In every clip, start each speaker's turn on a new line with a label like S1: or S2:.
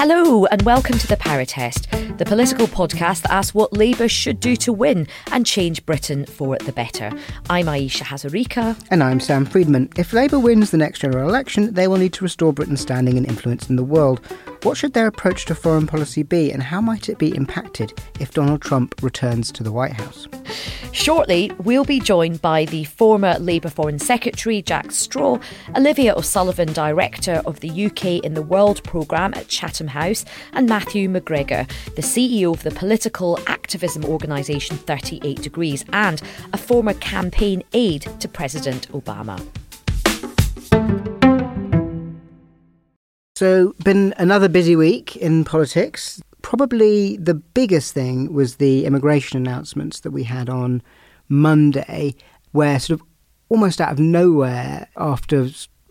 S1: Hello, and welcome to The Power Test, the political podcast that asks what Labour should do to win and change Britain for the better. I'm Ayesha Hazarika.
S2: And I'm Sam Freedman. If Labour wins the next general election, they will need to restore Britain's standing and influence in the world. What should their approach to foreign policy be, and how might it be impacted if Donald Trump returns to the White House?
S1: Shortly, we'll be joined by the former Labour Foreign Secretary Jack Straw, Olivia O'Sullivan, Director of the UK in the World programme at Chatham House, and Matthew McGregor, the CEO of the political activism organisation 38 Degrees and a former campaign aide to President Obama.
S2: So, been another busy week in politics. Probably the biggest thing was the immigration announcements that we had on Monday, where sort of almost out of nowhere, after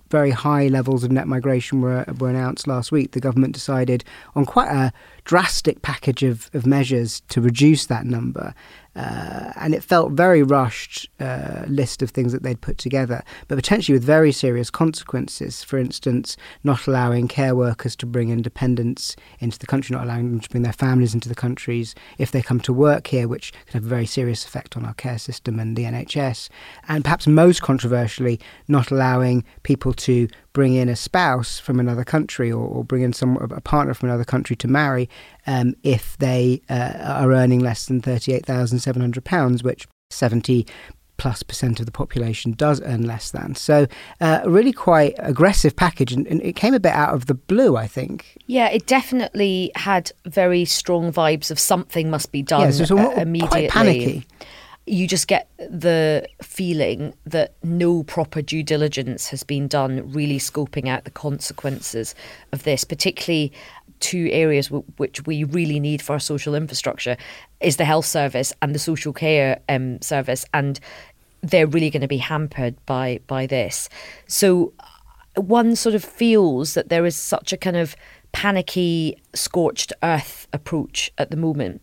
S2: very high levels of net migration were, were announced last week, the government decided on quite a drastic package of, of measures to reduce that number. Uh, and it felt very rushed uh, list of things that they'd put together, but potentially with very serious consequences. For instance, not allowing care workers to bring in dependents into the country, not allowing them to bring their families into the countries if they come to work here, which could have a very serious effect on our care system and the NHS. And perhaps most controversially, not allowing people to bring in a spouse from another country or, or bring in some a partner from another country to marry um, if they uh, are earning less than £38,700, which 70 plus percent of the population does earn less than. So, uh, a really quite aggressive package, and, and, it came a bit out of the blue, I think.
S1: Yeah, it definitely had very strong vibes of something must be done yeah, so uh, immediately.
S2: Quite panicky
S1: you just get the feeling that no proper due diligence has been done, really scoping out the consequences of this, particularly two areas w- which we really need for our social infrastructure is the health service and the social care um, service, and they're really going to be hampered by by this. So one sort of feels that there is such a kind of panicky, scorched earth approach at the moment.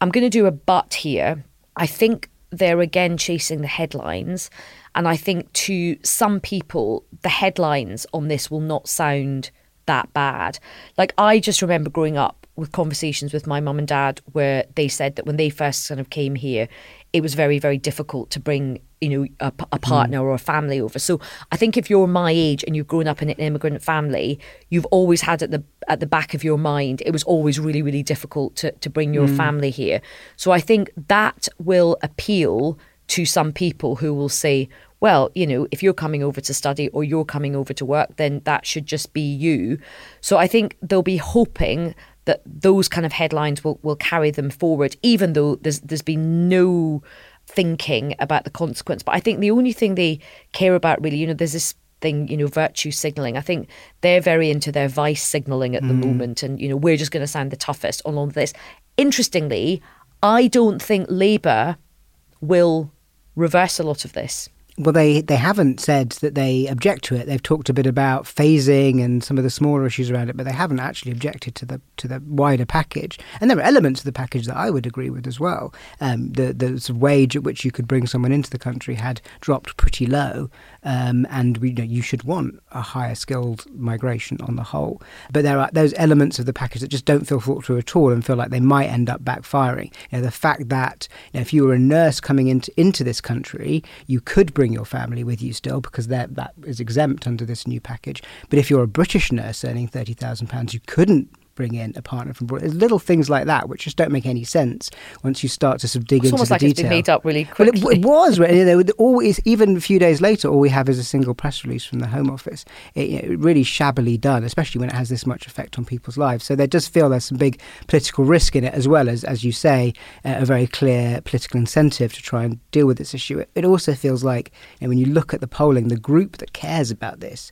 S1: I'm going to do a but here. I think they're again chasing the headlines. And I think to some people, the headlines on this will not sound that bad. Like, I just remember growing up with conversations with my mum and dad where they said that when they first kind of came here, it was very, very difficult to bring, you know, a, a partner mm. or a family over. So I think if you're my age and you've grown up in an immigrant family, you've always had at the at the back of your mind, it was always really, really difficult to, to bring your mm. family here. So I think that will appeal to some people who will say, well, you know, if you're coming over to study or you're coming over to work, then that should just be you. So I think they'll be hoping that those kind of headlines will, will carry them forward, even though there's there's been no thinking about the consequence. But I think the only thing they care about really, you know, there's this thing, you know, virtue signaling. I think they're very into their vice signaling at the mm. moment, and you know, we're just going to sound the toughest on all of this. Interestingly, I don't think Labour will reverse a lot of this.
S2: Well, they, they haven't said that they object to it. They've talked a bit about phasing and some of the smaller issues around it, but they haven't actually objected to the to the wider package. And there are elements of the package that I would agree with as well. Um, the the sort of wage at which you could bring someone into the country had dropped pretty low, um, and we, you, know, you should want a higher skilled migration on the whole. But there are those elements of the package that just don't feel thought through at all and feel like they might end up backfiring. You know, the fact that you know, if you were a nurse coming into into this country, you could bring your family with you still because that is exempt under this new package. But if you're a British nurse earning thirty thousand pounds, you couldn't bring in a partner from abroad. There's little things like that which just don't make any sense once you start to sort of dig
S1: it's
S2: into
S1: almost
S2: the
S1: like
S2: detail.
S1: it's been made up really quickly.
S2: Well, it, it was. You know, always, even a few days later, all we have is a single press release from the Home Office. It, you know, really shabbily done, especially when it has this much effect on people's lives. So there does feel there's some big political risk in it, as well as, as you say, uh, a very clear political incentive to try and deal with this issue. It, it also feels like you know, when you look at the polling, the group that cares about this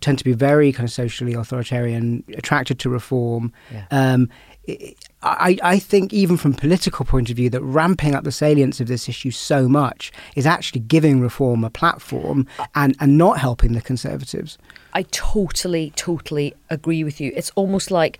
S2: tend to be very kind of socially authoritarian, attracted to reform.
S1: Yeah.
S2: Um, I, I think even from political point of view that ramping up the salience of this issue so much is actually giving reform a platform and, and not helping the conservatives.
S1: I totally, totally agree with you. It's almost like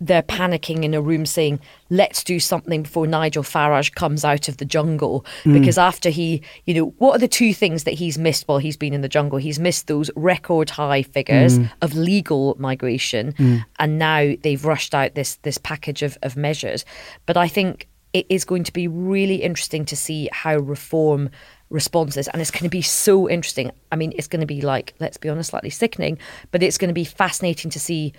S1: they're panicking in a room saying, let's do something before Nigel Farage comes out of the jungle.
S2: Mm.
S1: Because after he, you know, what are the two things that he's missed while he's been in the jungle? He's missed those record high figures
S2: Mm.
S1: of legal migration. And now they've rushed out this this package of, of measures. But I think it is going to be really interesting to see how reform responds this and it's going to be so interesting i mean it's going to be like let's be honest slightly sickening but it's going to be fascinating to see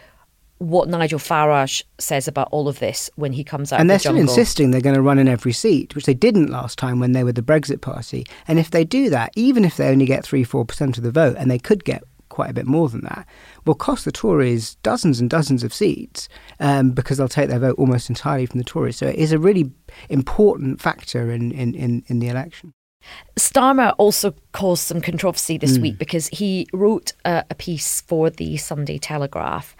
S1: what Nigel Farage says about all of this when he comes out
S2: And they're
S1: the
S2: still insisting they're going to run in every seat, which they didn't last time when they were the Brexit party. And if they do that, even if they only get 3 4% of the vote, and they could get quite a bit more than that, will cost the Tories dozens and dozens of seats um, because they'll take their vote almost entirely from the Tories. So it is a really important factor in, in, in, in the election.
S1: Starmer also caused some controversy this week because he wrote a, a piece for the Sunday Telegraph.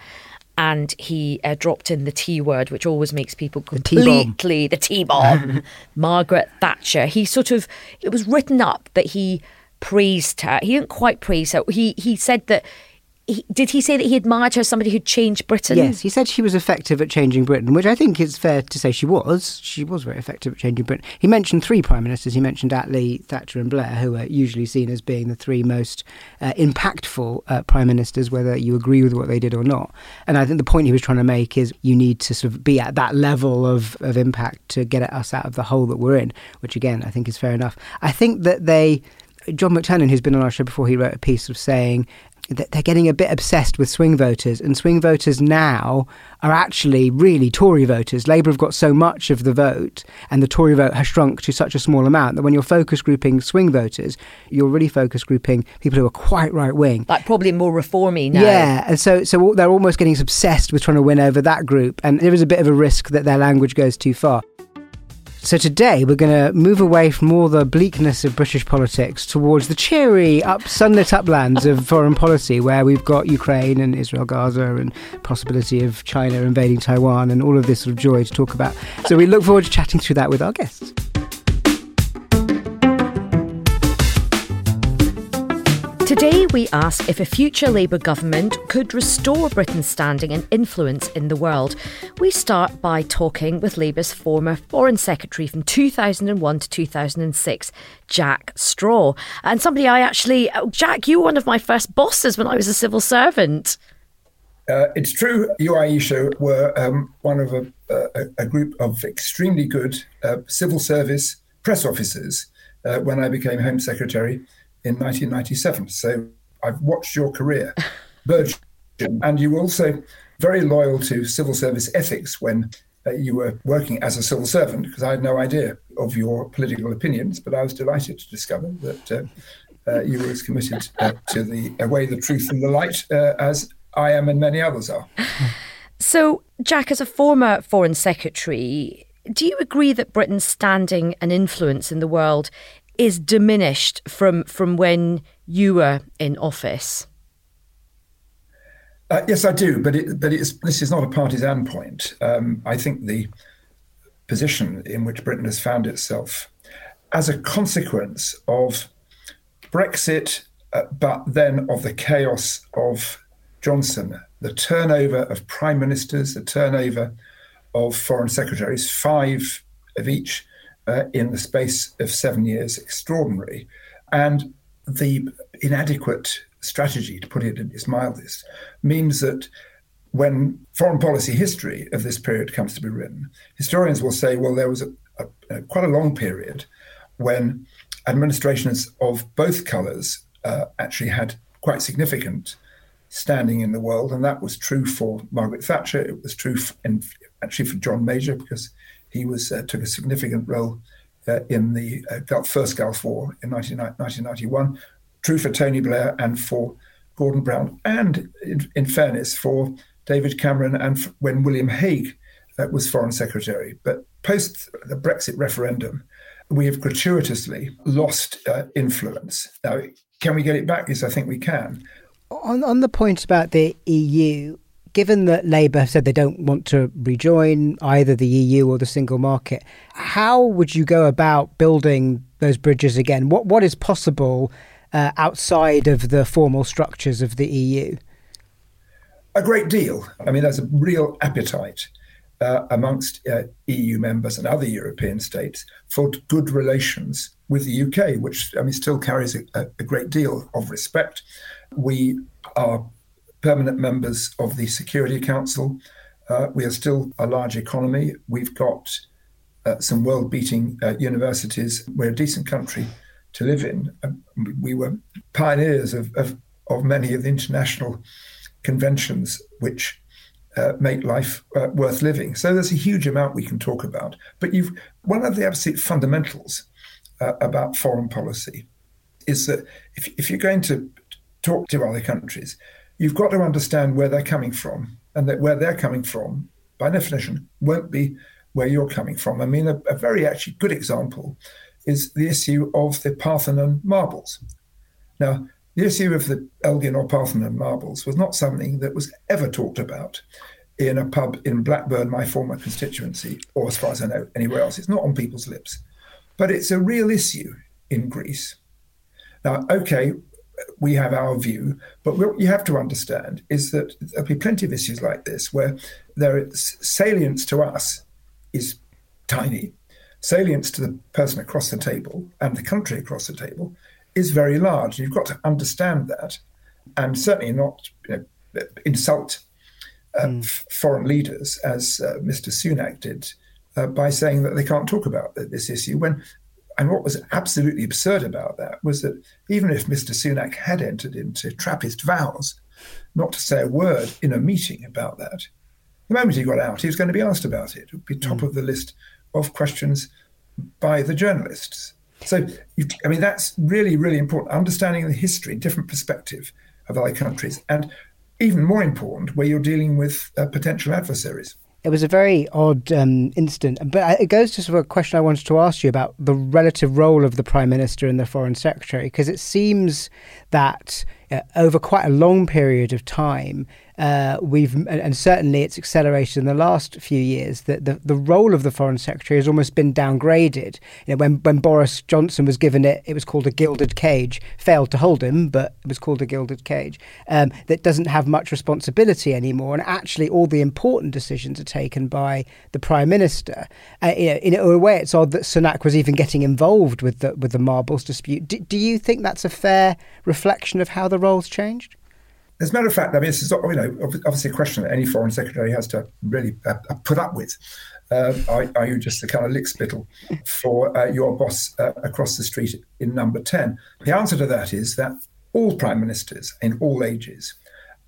S1: And he uh, dropped in the T word, which always makes people completely the T bomb. Margaret Thatcher. He sort of it was written up that he praised her. He didn't quite praise her. He he said that. He, did he say that he admired her, as somebody who'd changed Britain?
S2: Yes, he said she was effective at changing Britain, which I think is fair to say she was. She was very effective at changing Britain. He mentioned three prime ministers. He mentioned Attlee, Thatcher, and Blair, who are usually seen as being the three most uh, impactful uh, prime ministers, whether you agree with what they did or not. And I think the point he was trying to make is you need to sort of be at that level of, of impact to get us out of the hole that we're in, which again I think is fair enough. I think that they. John McTernan, who's been on our show before, he wrote a piece of saying they're getting a bit obsessed with swing voters, and swing voters now are actually really Tory voters. Labour have got so much of the vote, and the Tory vote has shrunk to such a small amount that when you're focus grouping swing voters, you're really focus grouping people who are quite right wing.
S1: Like probably more reformy now.
S2: Yeah, and so so they're almost getting obsessed with trying to win over that group, and there is a bit of a risk that their language goes too far. So today we're going to move away from all the bleakness of British politics towards the cheery, up sunlit uplands of foreign policy, where we've got Ukraine and Israel, Gaza, and possibility of China invading Taiwan, and all of this sort of joy to talk about. So we look forward to chatting through that with our guests.
S1: Today, we ask if a future Labour government could restore Britain's standing and influence in the world. We start by talking with Labour's former Foreign Secretary from 2001 to 2006, Jack Straw. And somebody I actually, oh, Jack, you were one of my first bosses when I was a civil servant.
S3: Uh, it's true, you, Ayesha, were um, one of a, a, a, group of extremely good uh, civil service press officers uh, when I became Home Secretary in 1997. So I've watched your career burgeon, and you were also very loyal to civil service ethics when uh, you were working as a civil servant, because I had no idea of your political opinions, but I was delighted to discover that uh, uh, you were as committed uh, to the way, the truth, and the light uh, as I am and many others are.
S1: So, Jack, as a former Foreign Secretary, do you agree that Britain's standing and influence in the world is diminished from from when you were in office?
S3: Uh, yes, I do, but it, but this is not a partisan point. Um, I think the position in which Britain has found itself, as a consequence of Brexit, uh, but then of the chaos of Johnson, the turnover of prime ministers, the turnover of foreign secretaries, five of each uh, in the space of seven years, extraordinary. And the inadequate strategy, to put it in its mildest, means that when foreign policy history of this period comes to be written, historians will say, well, there was a, a, a quite a long period when administrations of both colours uh, actually had quite significant standing in the world, and that was true for Margaret Thatcher. It was true, for, in, actually, for John Major because he was uh, took a significant role uh, in the uh, first Gulf War in 1991. True for Tony Blair and for Gordon Brown, and in, in fairness, for David Cameron and f- when William Hague was Foreign Secretary. But post the Brexit referendum, we have gratuitously lost uh, influence. Now, can we get it back? Yes, I think we can.
S2: On, on the point about the EU, given that Labour said they don't want to rejoin either the EU or the single market, how would you go about building those bridges again? What what is possible uh, outside of the formal structures of the EU?
S3: A great deal. I mean, there's a real appetite uh, amongst uh, EU members and other European states for good relations with the UK, which I mean still carries a, a great deal of respect. We are permanent members of the Security Council. Uh, we are still a large economy. We've got uh, some world beating uh, universities. We're a decent country to live in. we were pioneers of, of, of, many of the international conventions which uh, make life uh, worth living. So there's a huge amount we can talk about. But you've one of the absolute fundamentals uh, about foreign policy is that if, if you're going to talk to other countries, you've got to understand where they're coming from, and that where they're coming from, by definition, won't be where you're coming from. I mean, a, a very actually good example is the issue of the Parthenon marbles. Now, the issue of the Elgin or Parthenon marbles was not something that was ever talked about in a pub in Blackburn, my former constituency, or as far as I know, anywhere else. It's not on people's lips. But it's a real issue in Greece. Now, okay, we have our view, but what you have to understand is that there'll be plenty of issues like this where their salience to us is tiny, salience to the person across the table and the country across the table is very large. You've got to understand that, and certainly not you know, insult uh, mm. f- foreign leaders as uh, Mr. Sunak did uh, by saying that they can't talk about this issue when and what was absolutely absurd about that was that even if Mr. Sunak had entered into Trappist vows not to say a word in a meeting about that, the moment he got out, he was going to be asked about it. It would be top mm. of the list of questions by the journalists. So, you, I mean, that's really, really important. Understanding the history, different perspective of other countries, and even more important, where you're dealing with uh, potential adversaries.
S2: It was a very odd um, incident, but it goes to sort of a question I wanted to ask you about the relative role of the prime minister and the foreign secretary, because it seems that uh, over quite a long period of time, uh, we've and certainly it's accelerated in the last few years that the, the role of the foreign secretary has almost been downgraded. You know, when when Boris Johnson was given it, it was called a gilded cage. Failed to hold him, but it was called a gilded cage. Um, that doesn't have much responsibility anymore, and actually all the important decisions are taken by the prime minister. Uh, you know, in a way, it's odd that Sunak was even getting involved with the with the marbles dispute. Do, do you think that's a fair reflection of how the roles changed?
S3: As a matter of fact, I mean, this is you know obviously a question that any foreign secretary has to really uh, uh put up with. Uh, are, are, you just the kind of lickspittle for uh, your boss uh, across the street in number 10? The answer to that is that all prime ministers in all ages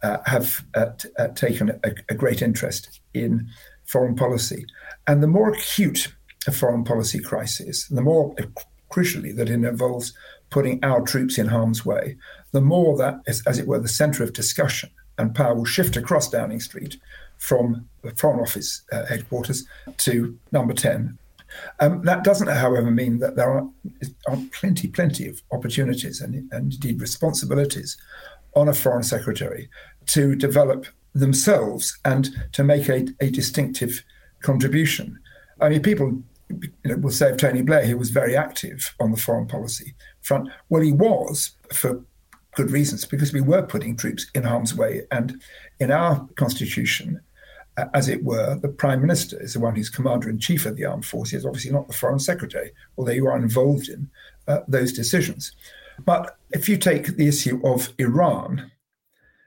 S3: uh, have t- taken a, a, great interest in foreign policy. And the more acute a foreign policy crisis, the more crucially that it involves putting our troops in harm's way, the more that is, as it were, the centre of discussion and power will shift across Downing Street from the Foreign Office uh, headquarters to number 10. Um, that doesn't, however, mean that there aren't, aren't plenty, plenty of opportunities and, and indeed responsibilities on a foreign secretary to develop themselves and to make a, a distinctive contribution. I mean, people you know, we'll say of Tony Blair, he was very active on the foreign policy front. Well, he was for good reasons, because we were putting troops in harm's way. And in our constitution, uh, as it were, the prime minister is the one who's commander in chief of the armed forces, obviously not the foreign secretary, although you are involved in uh, those decisions. But if you take the issue of Iran,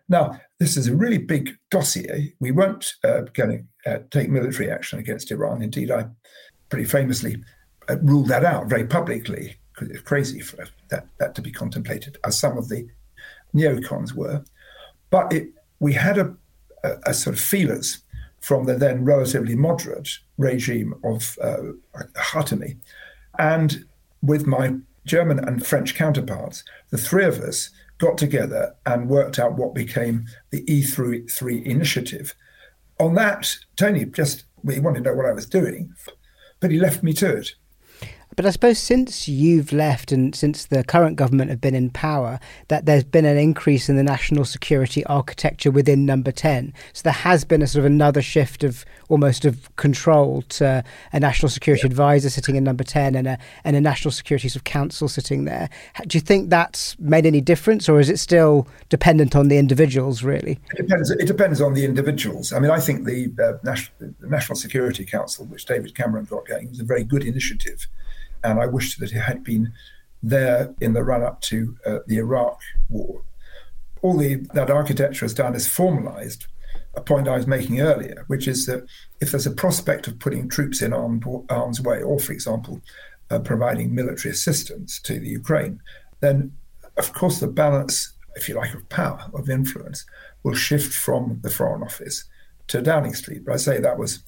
S3: now this is a really big dossier. We weren't uh, going to uh, take military action against Iran. Indeed, I pretty famously uh, ruled that out very publicly crazy for that, that to be contemplated, as some of the neocons were. But it, we had a, a, a sort of feelers from the then relatively moderate regime of uh. And with my German and French counterparts, the three of us got together and worked out what became the E3 initiative. On that, Tony just he wanted to know what I was doing, but he left me to it.
S2: But I suppose since you've left and since the current government have been in power, that there's been an increase in the national security architecture within Number 10. So there has been a sort of another shift of almost of control to a national security advisor sitting in Number 10 and a, and a national security sort of council sitting there. Do you think that's made any difference or is it still dependent on the individuals, really?
S3: It depends, it depends on the individuals. I mean, I think the, uh, National, the National Security Council, which David Cameron got going, was a very good initiative and I wish that it had been there in the run up to uh, the Iraq war. All the, that architecture has done is formalized a point I was making earlier, which is that if there's a prospect of putting troops in arm's way, or for example, uh, providing military assistance to the Ukraine, then of course the balance, if you like, of power, of influence, will shift from the Foreign Office to Downing Street. But I say that was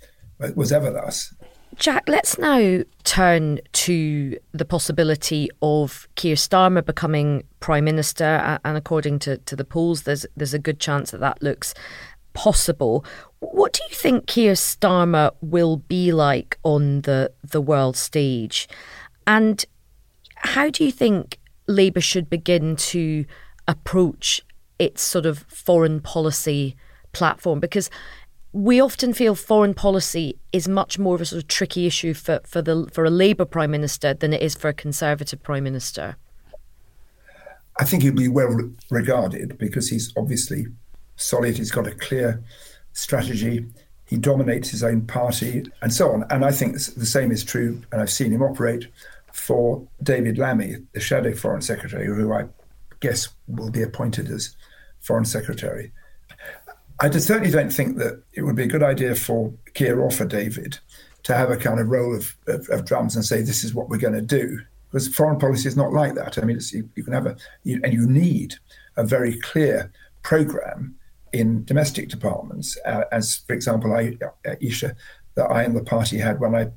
S3: was ever thus.
S1: Jack, let's now turn to the possibility of Keir Starmer becoming Prime Minister. And according to, to the polls, there's, there's a good chance that that looks possible. What do you think Keir Starmer will be like on the, the world stage? And how do you think Labour should begin to approach its sort of foreign policy platform? Because we often feel foreign policy is much more of a sort of tricky issue for, for the for a Labour prime minister than it is for a Conservative prime minister.
S3: I think he'll be well regarded because he's obviously solid. He's got a clear strategy. He dominates his own party and so on. And I think the same is true, and I've seen him operate for David Lammy, the shadow foreign secretary, who I guess will be appointed as foreign secretary. I certainly don't think that it would be a good idea for Keir or for David to have a kind of roll of, of, of drums and say, this is what we're going to do. Because foreign policy is not like that. I mean, you, you, can have a, you, and you need a very clear program in domestic departments, uh, as, for example, I, uh, Ayesha, that I and the party had when I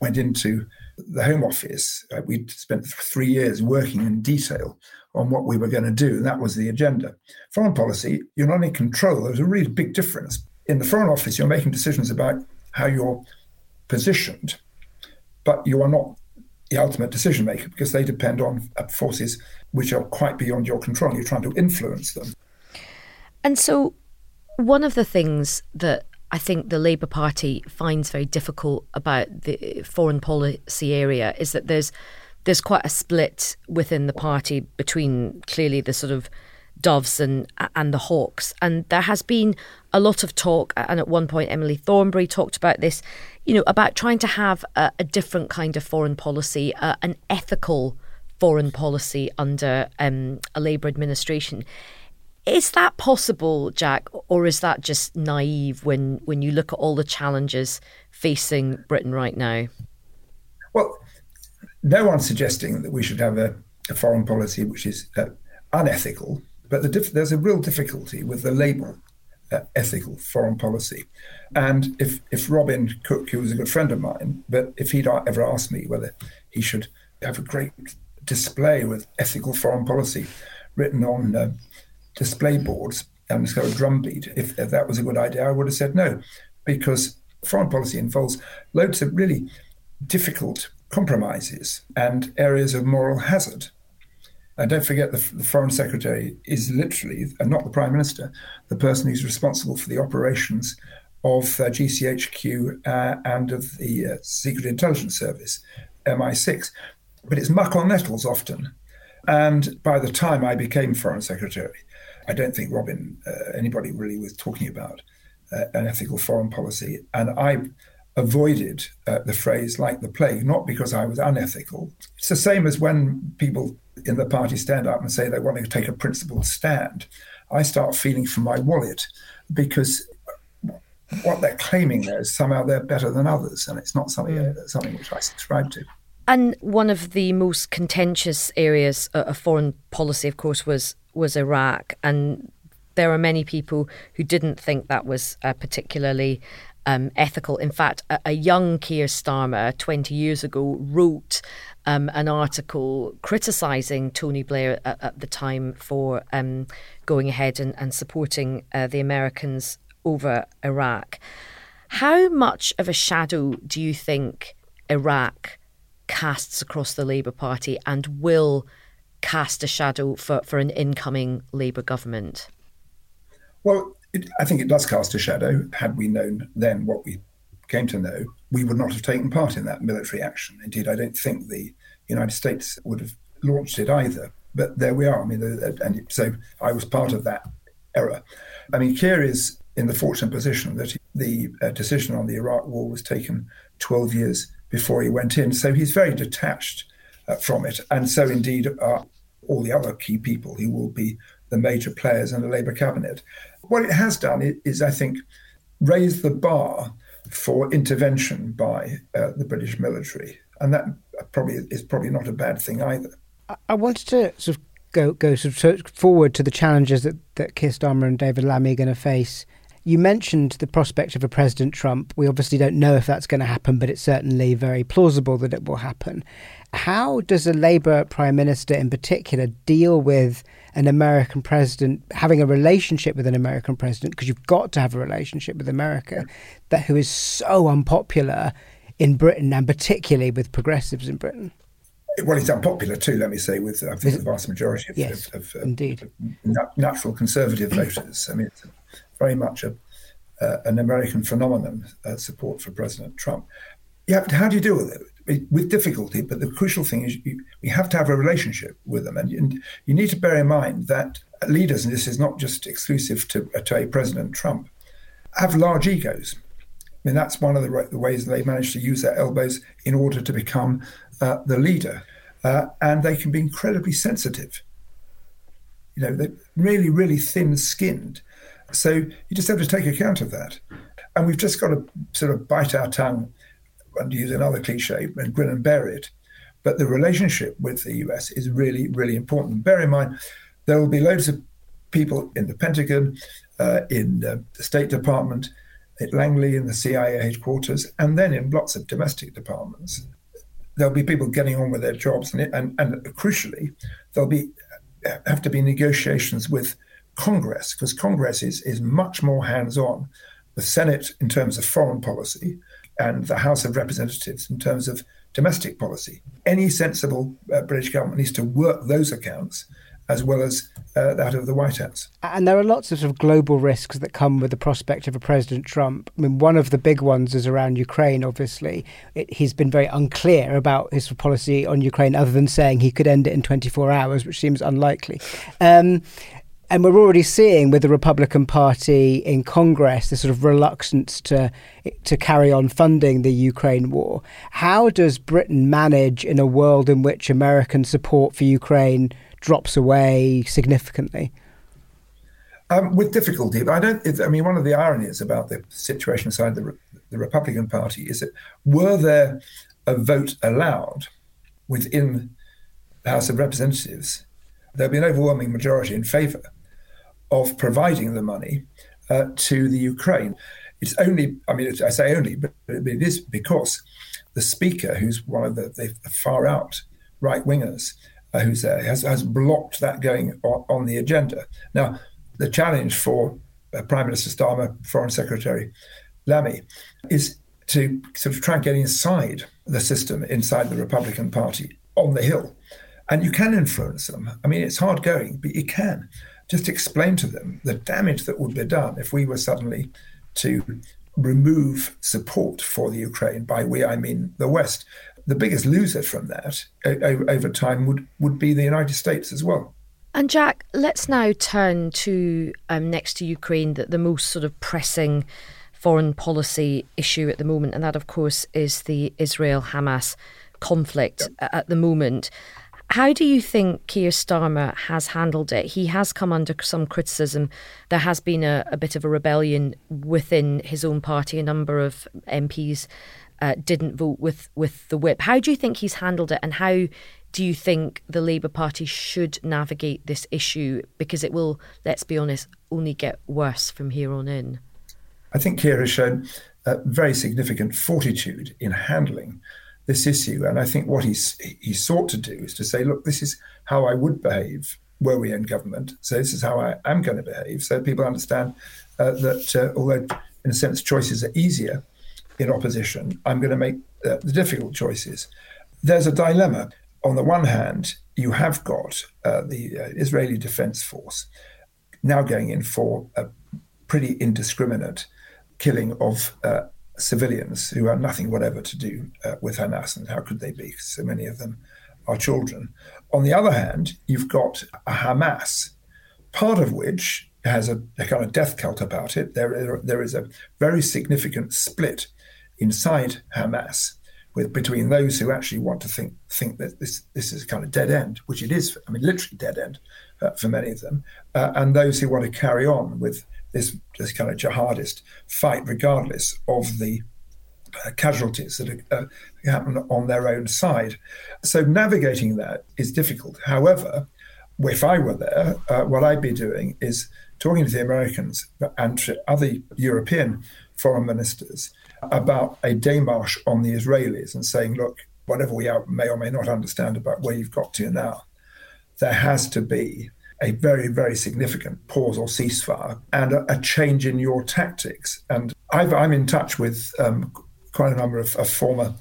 S3: went into the Home Office. Uh, we spent three years working in detail on what we were going to do. And that was the agenda. Foreign policy, you're not in control. There's a really big difference. In the Foreign Office, you're making decisions about how you're positioned, but you are not the ultimate decision maker because they depend on uh, forces which are quite beyond your control. You're trying to influence them.
S1: And so, one of the things that I think the Labour Party finds very difficult about the foreign policy area is that there's there's quite a split within the party between clearly the sort of doves and and the hawks. And there has been a lot of talk and at one point Emily Thornberry talked about this you know about trying to have a, a different kind of foreign policy uh, an ethical foreign policy under um, a Labour administration is that possible Jack or is that just naive when when you look at all the challenges facing Britain right now
S3: well no one's suggesting that we should have a, a foreign policy which is uh, unethical, but the diff- there's a real difficulty with the label uh, ethical foreign policy. And if, if Robin Cook, who was a good friend of mine, but if he'd ever asked me whether he should have a great display with ethical foreign policy written on uh, display boards and got a drumbeat, if, if that was a good idea, I would have said no, because foreign policy involves loads of really difficult compromises and areas of moral hazard. And don't forget, the, the Foreign Secretary is literally, and not the Prime Minister, the person who's responsible for the operations of uh, GCHQ uh, and of the uh, Secret Intelligence Service, MI6. But it's muck on nettles often. And by the time I became Foreign Secretary, I don't think Robin, uh, anybody really was talking about uh, an ethical foreign policy. And I avoided uh, the phrase like the plague, not because I was unethical. It's the same as when people in the party stand up and say they want to take a principled stand. I start feeling for my wallet because what they're claiming there is somehow they're better than others, and it's not something uh, something which I subscribe to.
S1: And one of the most contentious areas of foreign policy, of course, was was Iraq, and there are many people who didn't think that was uh, particularly um, ethical. In fact, a, a, young Keir Starmer 20 years ago wrote um, an article criticising Tony Blair at, at, the time for um, going ahead and, and supporting uh, the Americans over Iraq. How much of a shadow do you think Iraq casts across the Labour Party and will cast a shadow for, for an incoming Labour government?
S3: Well, it, I think it does cast a shadow. Had we known then what we came to know, we would not have taken part in that military action. Indeed, I don't think the United States would have launched it either. But there we are. I mean, and so I was part of that error. I mean, Keir is in the fortunate position that the uh, decision on the Iraq war was taken 12 years before he went in. So he's very detached uh, from it. And so indeed are all the other key people who will be the major players in the Labour cabinet. What it has done is, I think, raise the bar for intervention by uh, the British military. And that probably is probably not a bad thing either.
S2: I wanted to sort of go go sort of forward to the challenges that, that Keir Starmer and David Lammy are going to face you mentioned the prospect of a President Trump. We obviously don't know if that's going to happen, but it's certainly very plausible that it will happen. How does a Labour Prime Minister in particular deal with an American president having a relationship with an American president, because you've got to have a relationship with America, that who is so unpopular in Britain and particularly with progressives in Britain?
S3: well, it's unpopular too. Let me say, with I think the vast majority of,
S2: yes,
S3: of, of,
S2: indeed.
S3: Of natural conservative voters. I mean, it's very much a, uh, an American phenomenon, uh, support for President Trump. Yeah, how do you deal with it? With difficulty, but the crucial thing is you, have to have a relationship with them. And, and, you need to bear in mind that leaders, and this is not just exclusive to, uh, to a President Trump, have large egos. I mean, that's one of the, the ways they manage to use their elbows in order to become uh, the leader. Uh, and they can be incredibly sensitive. You know, they're really, really thin skinned. So you just have to take account of that. And we've just got to sort of bite our tongue and use another cliche and grin and bear it. But the relationship with the US is really, really important. Bear in mind, there will be loads of people in the Pentagon, uh, in uh, the State Department, at Langley in the CIA headquarters, and then in lots of domestic departments. There'll be people getting on with their jobs, and, and, and crucially, there'll be have to be negotiations with Congress, because Congress is, is much more hands on. The Senate, in terms of foreign policy, and the House of Representatives, in terms of domestic policy. Any sensible uh, British government needs to work those accounts as well as uh, that of the White House.
S2: And there are lots of, sort of global risks that come with the prospect of a President Trump. I mean, one of the big ones is around Ukraine, obviously. It, he's been very unclear about his policy on Ukraine, other than saying he could end it in 24 hours, which seems unlikely. Um, and we're already seeing with the Republican Party in Congress this sort of reluctance to to carry on funding the Ukraine war. How does Britain manage in a world in which American support for Ukraine drops away significantly?
S3: Um, with difficulty, I don't. I mean, one of the ironies about the situation inside the the Republican Party is that were there a vote allowed within the House of Representatives, there'd be an overwhelming majority in favour of providing the money uh, to the Ukraine. It's only, I mean, I say only, but it is because the speaker, who's one of the, the far out right wingers, uh, who's there, has, has blocked that going on, on, the agenda. Now, the challenge for uh, Prime Minister Starmer, Foreign Secretary Lammy, is to sort of try and get inside the system, inside the Republican Party on the Hill. And you can influence them. I mean, it's hard going, but you can just explain to them the damage that would be done if we were suddenly to remove support for the Ukraine. By we, I mean the West. The biggest loser from that over time would, would be the United States as well.
S1: And Jack, let's now turn to um, next to Ukraine, the, the most sort of pressing foreign policy issue at the moment, and that, of course, is the Israel Hamas conflict at the moment. How do you think Keir Starmer has handled it? He has come under some criticism. There has been a, a bit of a rebellion within his own party. A number of MPs uh, didn't vote with, with the whip. How do you think he's handled it, and how do you think the Labour Party should navigate this issue? Because it will, let's be honest, only get worse from here on in.
S3: I think Keir has shown very significant fortitude in handling this issue. And I think what he's, he sought to do is to say, look, this is how I would behave were we in government. So this is how I am going to behave. So people understand uh, that uh, although, in a sense, choices are easier in opposition, I'm going to make uh, the difficult choices. There's a dilemma. On the one hand, you have got uh, the uh, Israeli Defense Force now going in for a pretty indiscriminate killing of uh, civilians who have nothing whatever to do uh, with Hamas, and how could they be? So many of them are children. On the other hand, you've got a Hamas, part of which has a, a kind of death cult about it. There, there is a very significant split inside Hamas with between those who actually want to think think that this this is a kind of dead end, which it is. I mean, literally dead end uh, for many of them, uh, and those who want to carry on with this, this kind of jihadist fight, regardless of the uh, casualties that uh, happen on their own side. So navigating that is difficult. However, if I were there, uh, what I'd be doing is talking to the Americans and to other European foreign ministers about a démarche on the Israelis and saying, look, whatever we may or may not understand about where you've got to now, there has to be a very, very significant pause or ceasefire and a, a change in your tactics. And i am in touch with um, quite a number of, of, former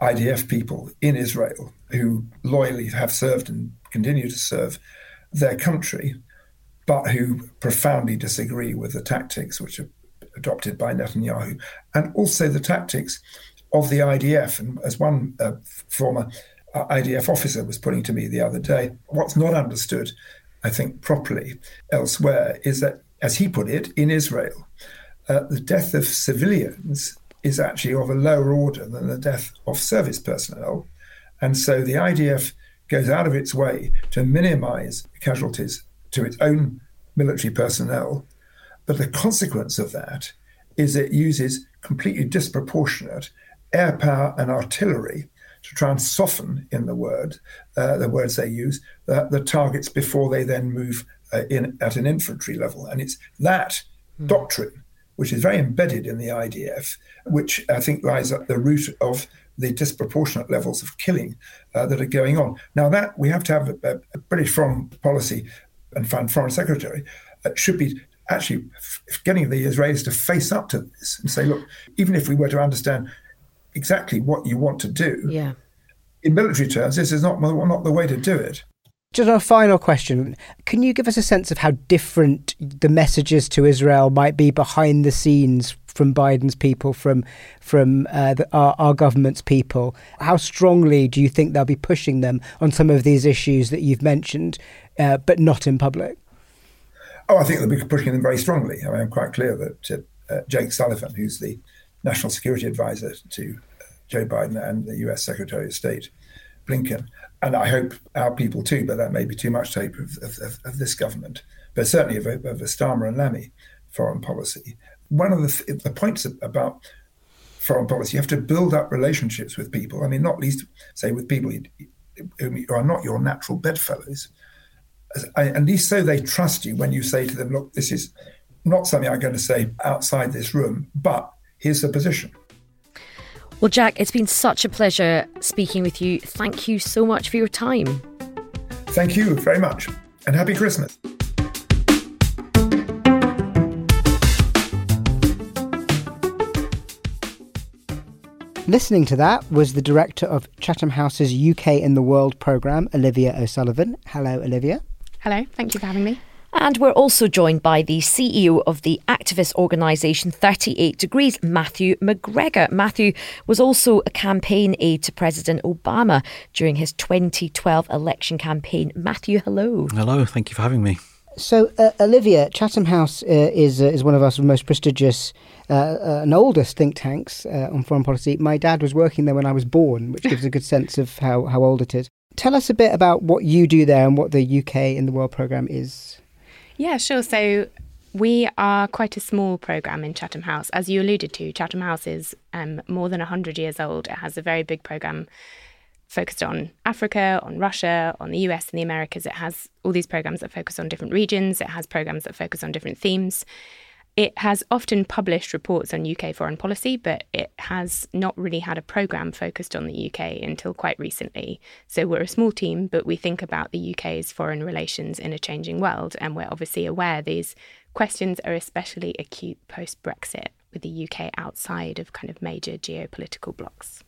S3: IDF people in Israel who loyally have served and continue to serve their country, but who profoundly disagree with the tactics which are adopted by Netanyahu and also the tactics of the IDF. And as one uh, former uh, IDF officer was putting to me the other day, what's not understood I think, properly elsewhere is that, as he put it, in Israel, uh, the death of civilians is actually of a lower order than the death of service personnel. And so the IDF goes out of its way to minimize casualties to its own military personnel. But the consequence of that is it uses completely disproportionate air power and artillery to try and soften in the word, uh, the words they use, uh, the targets before they then move uh, in at an infantry level. And it's that mm. doctrine, which is very embedded in the IDF, which I think lies at the root of the disproportionate levels of killing uh, that are going on. Now, that we have to have a, a British foreign policy and foreign secretary uh, should be actually getting the Israelis to face up to this and say, look, even if we were to understand exactly what you want to do.
S1: Yeah.
S3: In military terms, this is not not the way to do it.
S2: Just a final question. Can you give us a sense of how different the messages to Israel might be behind the scenes from Biden's people, from from uh, the, our, our, government's people? How strongly do you think they'll be pushing them on some of these issues that you've mentioned, uh, but not in public?
S3: Oh, I think they'll be pushing them very strongly. I mean, I'm quite clear that uh, Jake Sullivan, who's the national security advisor to uh, Joe Biden and the US Secretary of State, Blinken. And I hope our people too, but that may be too much to hope of, of, of this government, but certainly of, of the Starmer and Lammy foreign policy. One of the, the points about foreign policy, you have to build up relationships with people. I mean, not least, say, with people who are not your natural bedfellows. At least so they trust you when you say to them, look, this is not something I'm going to say outside this room, but here's the position.
S1: Well, Jack, it's been such a pleasure speaking with you. Thank you so much for your time.
S3: Thank you very much, and happy Christmas.
S2: Listening to that was the director of Chatham House's UK in the World programme, Olivia O'Sullivan. Hello, Olivia.
S4: Hello, thank you for having me.
S1: And we're also joined by the CEO of the activist organisation 38 Degrees, Matthew McGregor. Matthew was also a campaign aide to President Obama during his 2012 election campaign. Matthew, hello.
S4: Hello, thank you for having me.
S2: So, uh, Olivia, Chatham House uh, is uh, is one of our most prestigious uh, uh, and oldest think tanks uh, on foreign policy. My dad was working there when I was born, which gives a good sense of how, how old it is. Tell us a bit about what you do there and what the UK in the World programme is.
S5: Yeah, sure. So we are quite a small programme in Chatham House. As you alluded to, Chatham House is um, more than 100 years old. It has a very big programme focused on Africa, on Russia, on the US and the Americas. It has all these programs that focus on different regions, it has programs that focus on different themes. It has often published reports on UK foreign policy, but it has not really had a programme focused on the UK until quite recently. So we're a small team, but we think about the UK's foreign relations in a changing world. And we're obviously aware these questions are especially acute post Brexit, with the UK outside of kind of major geopolitical blocs.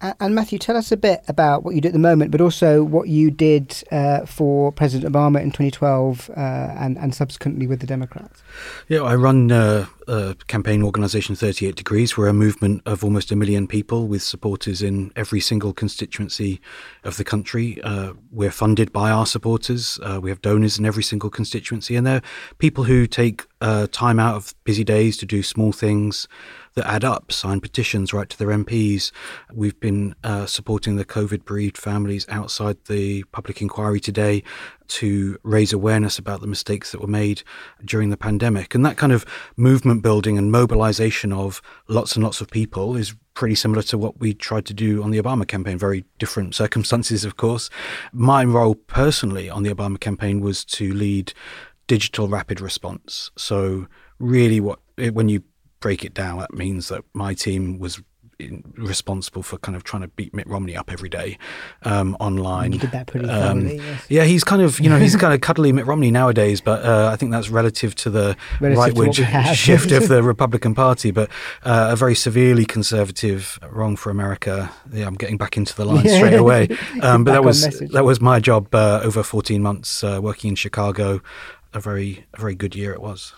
S2: And Matthew, tell us a bit about what you do at the moment, but also what you did uh, for President Obama in 2012 uh, and, and subsequently with the Democrats.
S4: Yeah, I run uh, a campaign organisation 38 Degrees. We're a movement of almost a million people with supporters in every single constituency of the country. Uh, we're funded by our supporters. Uh, we have donors in every single constituency, and they're people who take uh, time out of busy days to do small things that add up, sign petitions, write to their MPs. We've been uh, supporting the COVID bereaved families outside the public inquiry today to raise awareness about the mistakes that were made during the pandemic. And that kind of movement building and mobilization of lots and lots of people is pretty similar to what we tried to do on the Obama campaign. Very different circumstances, of course. My role personally on the Obama campaign was to lead digital rapid response. So, really, what when you break it down, that means that my team was responsible for kind of trying to beat Mitt Romney up every day um, online.
S2: You did that pretty um, thoroughly. Yes.
S4: Yeah, he's kind of you know he's kind of cuddly Mitt Romney nowadays, but uh, I think that's relative to the rightward shift of the Republican Party. But uh, a very severely conservative, wrong for America. Yeah, I'm getting back into the line straight away. Um, but that was that was my job uh, over 14 months uh, working in Chicago. A very a very good year it was.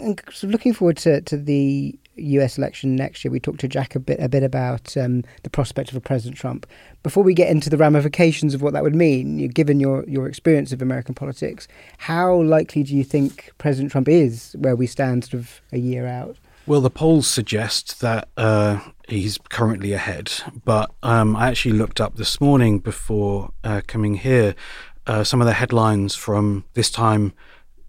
S2: And looking forward to, to the US election next year, we talked to Jack a bit a bit about um, the prospect of a President Trump. Before we get into the ramifications of what that would mean, given your, your experience of American politics, how likely do you think President Trump is where we stand sort of a year out?
S4: Well, the polls suggest that uh, he's currently ahead, but um, I actually looked up this morning before uh, coming here uh, some of the headlines from this time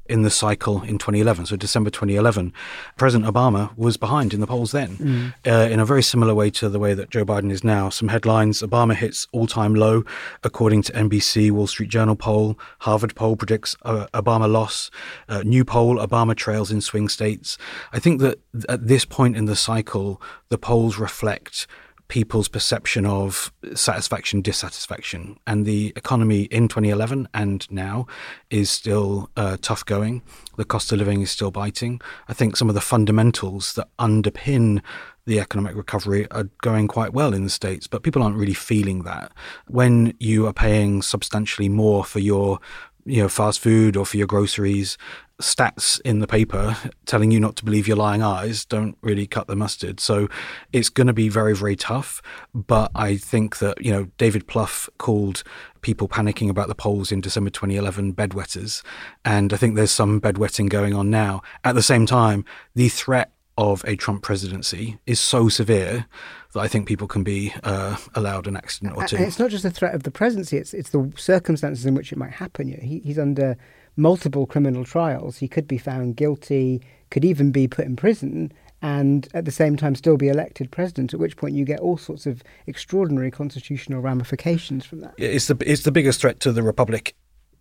S4: in the cycle in 2011, so December 2011, President Obama was behind in the polls then, mm. uh, in a very similar way to the way that Joe Biden is now. Some headlines Obama hits all time low, according to NBC, Wall Street Journal poll, Harvard poll predicts uh, Obama loss, uh, new poll, Obama trails in swing states. I think that at this point in the cycle, the polls reflect people's perception of satisfaction, dissatisfaction. And the economy in 2011 and now is still uh, tough going. The cost of living is still biting. I think some of the fundamentals that underpin the economic recovery are going quite well in the States, but people aren't really feeling that. When you are paying substantially more for your you know fast food or for your groceries stats in the paper telling you not to believe your lying eyes don't really cut the mustard. So it's going to be very very tough but i think that you know david plouffe called people panicking about the polls in december 2011 bedwetters and i think there's some bedwetting going on now. At the same time the threat of a Trump presidency is so severe that I think people can be uh, allowed an accident or two.
S2: And it's not just the threat of the presidency; it's it's the circumstances in which it might happen. You know, he, he's under multiple criminal trials. He could be found guilty, could even be put in prison, and at the same time still be elected president. At which point you get all sorts of extraordinary constitutional ramifications from that.
S4: It's the it's the biggest threat to the republic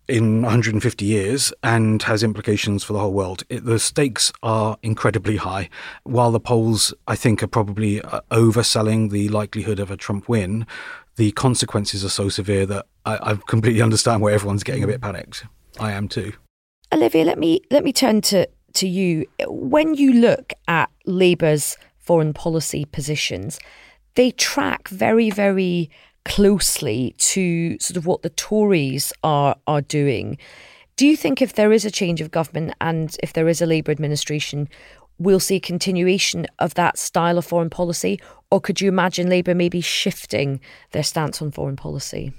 S4: in 150 years and has implications for the whole world. It, the stakes are incredibly high. While the polls, I think, are probably uh, overselling the likelihood of a Trump win, the consequences are so severe that I, I completely understand why everyone's getting a bit panicked. I am too.
S1: Olivia, let me let me turn to to you. When you look at Labour's foreign policy positions, they track very, very closely to sort of what the Tories are are doing. Do you think if there is a change of government and if there is a Labour administration, we'll see a continuation of that style of foreign policy? Or could you imagine Labour maybe shifting their stance on foreign policy?